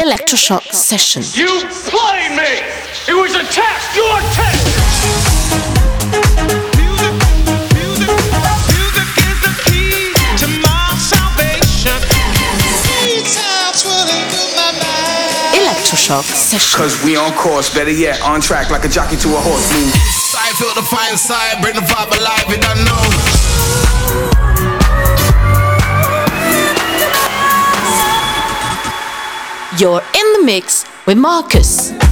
Electroshock Session. You played me! It was a test! Your test! Electroshock Session. Cause we on course, better yet, on track like a jockey to a horse. Move. I feel the fire inside, bring the vibe alive, you don't know. You're in the mix with Marcus.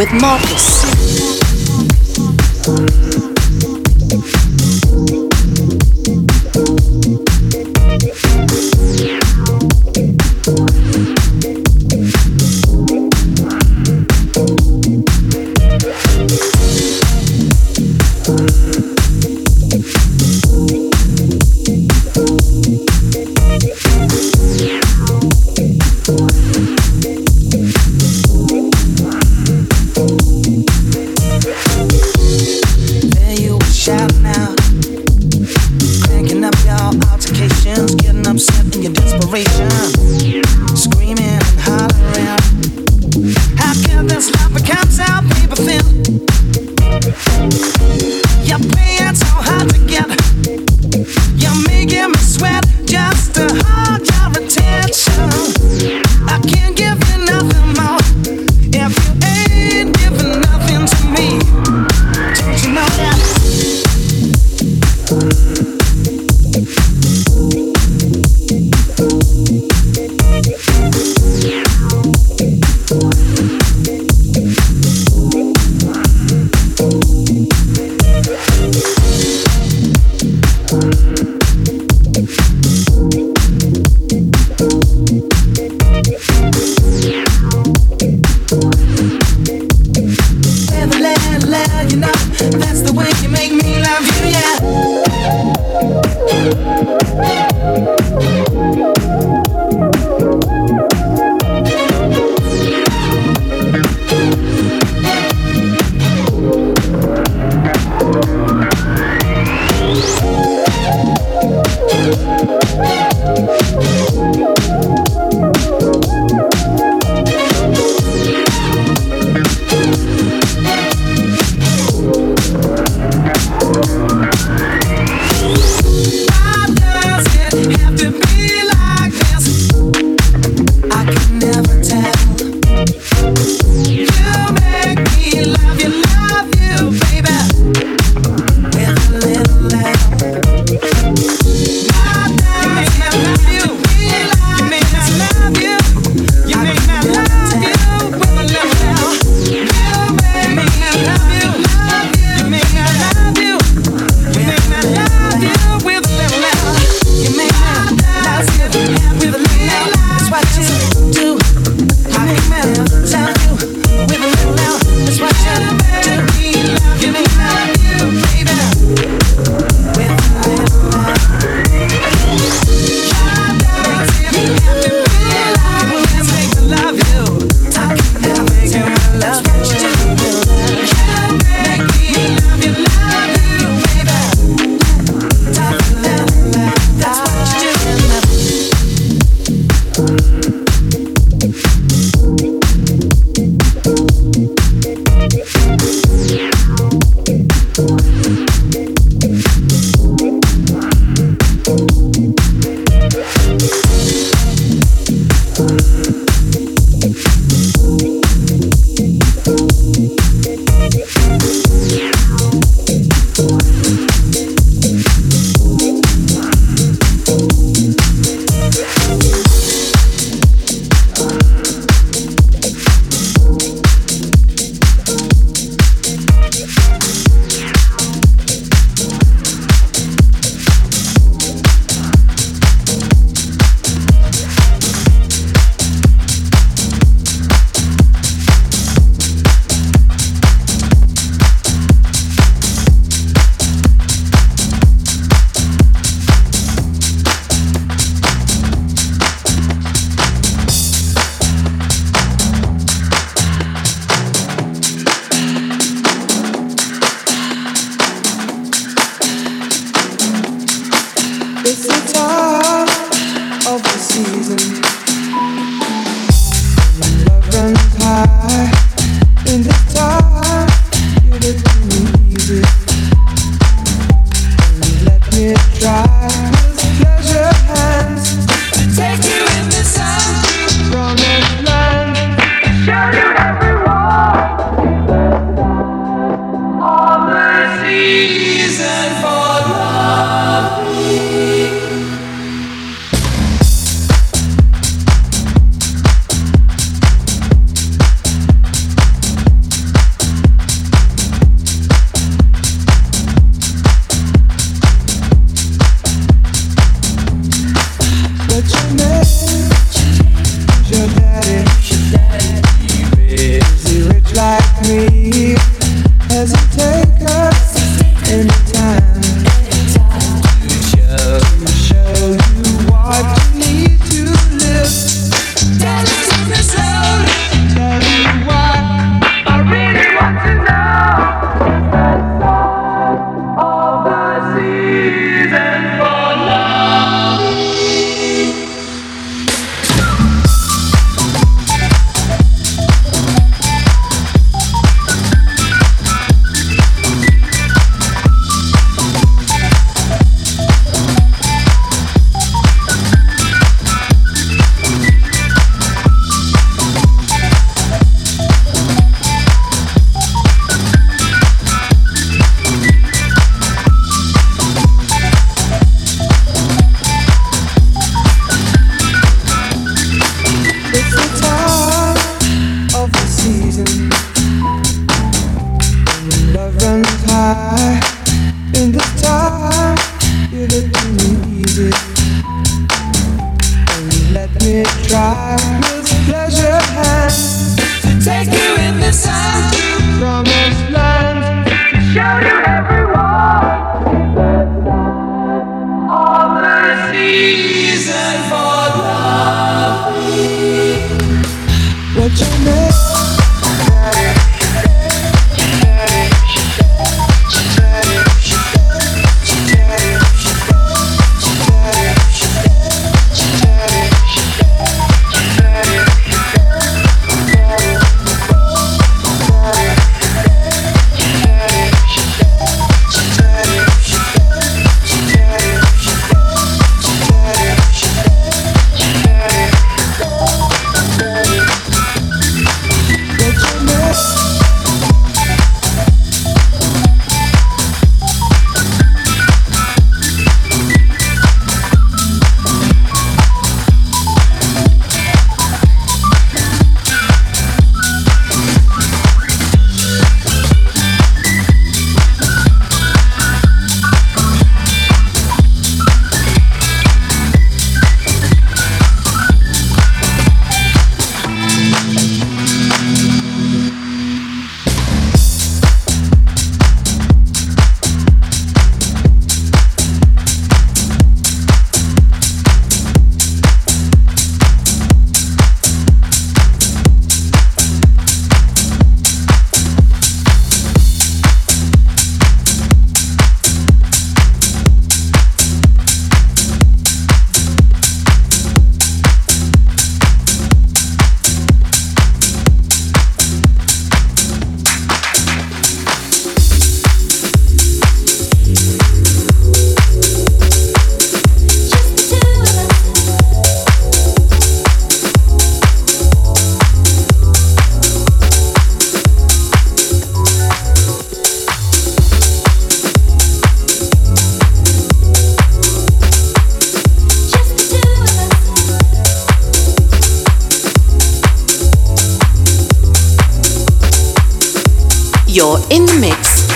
With Marcus.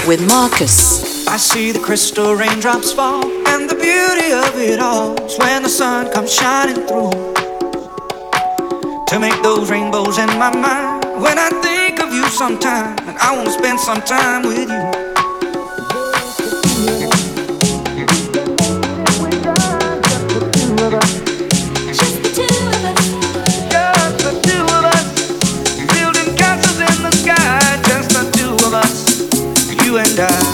With Marcus. I see the crystal raindrops fall, and the beauty of it all is when the sun comes shining through. To make those rainbows in my mind, when I think of you sometime, and I wanna spend some time with you. verdad.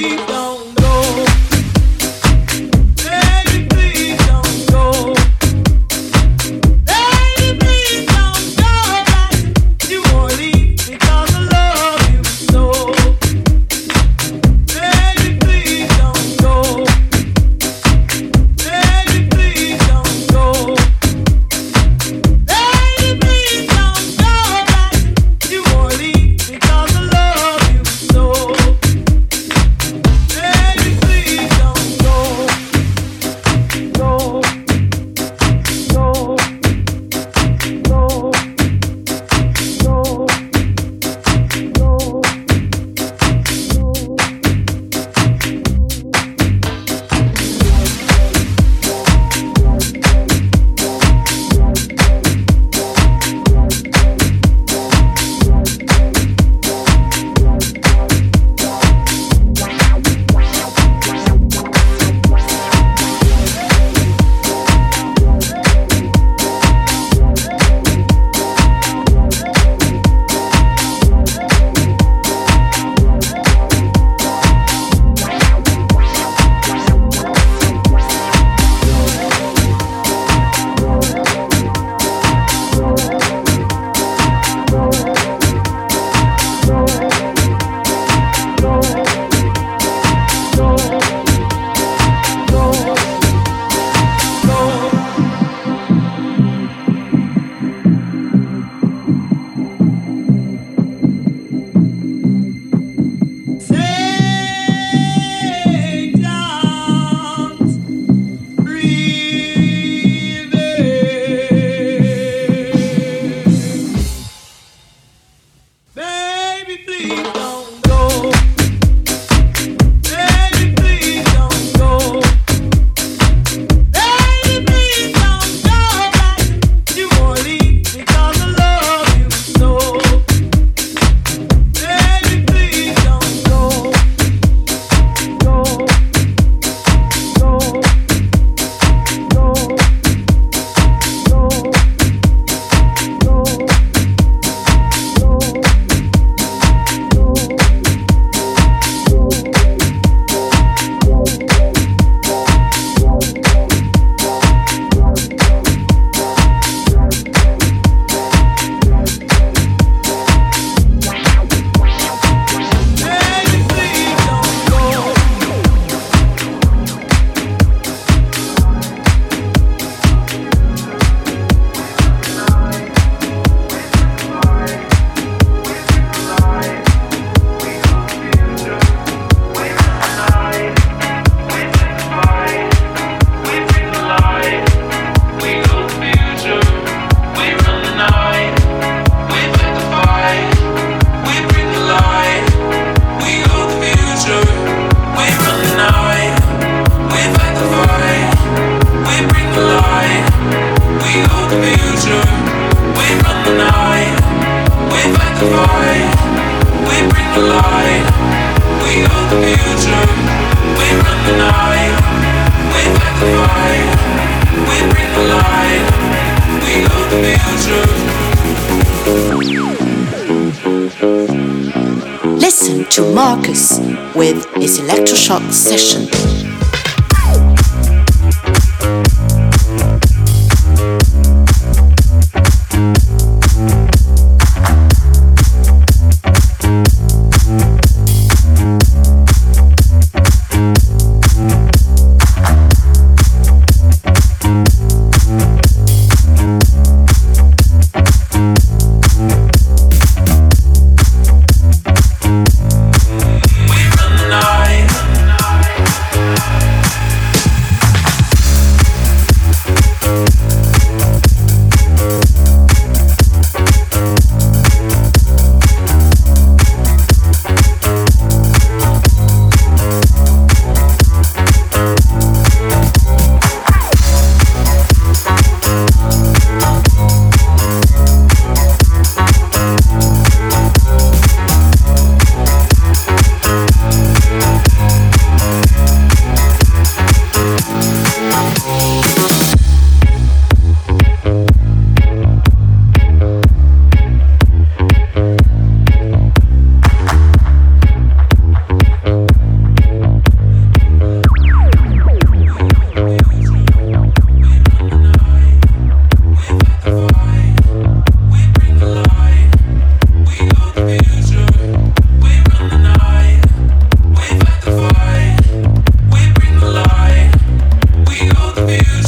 believe Listen to Marcus with his electroshock session. you.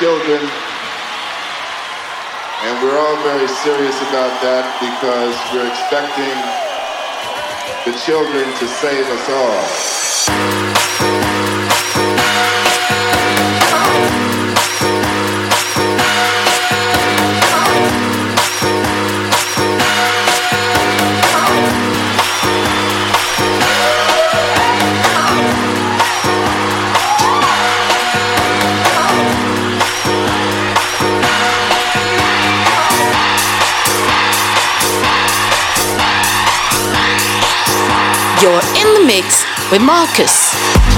Children. And we're all very serious about that because we're expecting the children to save us all. You're in the mix with Marcus.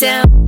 Down,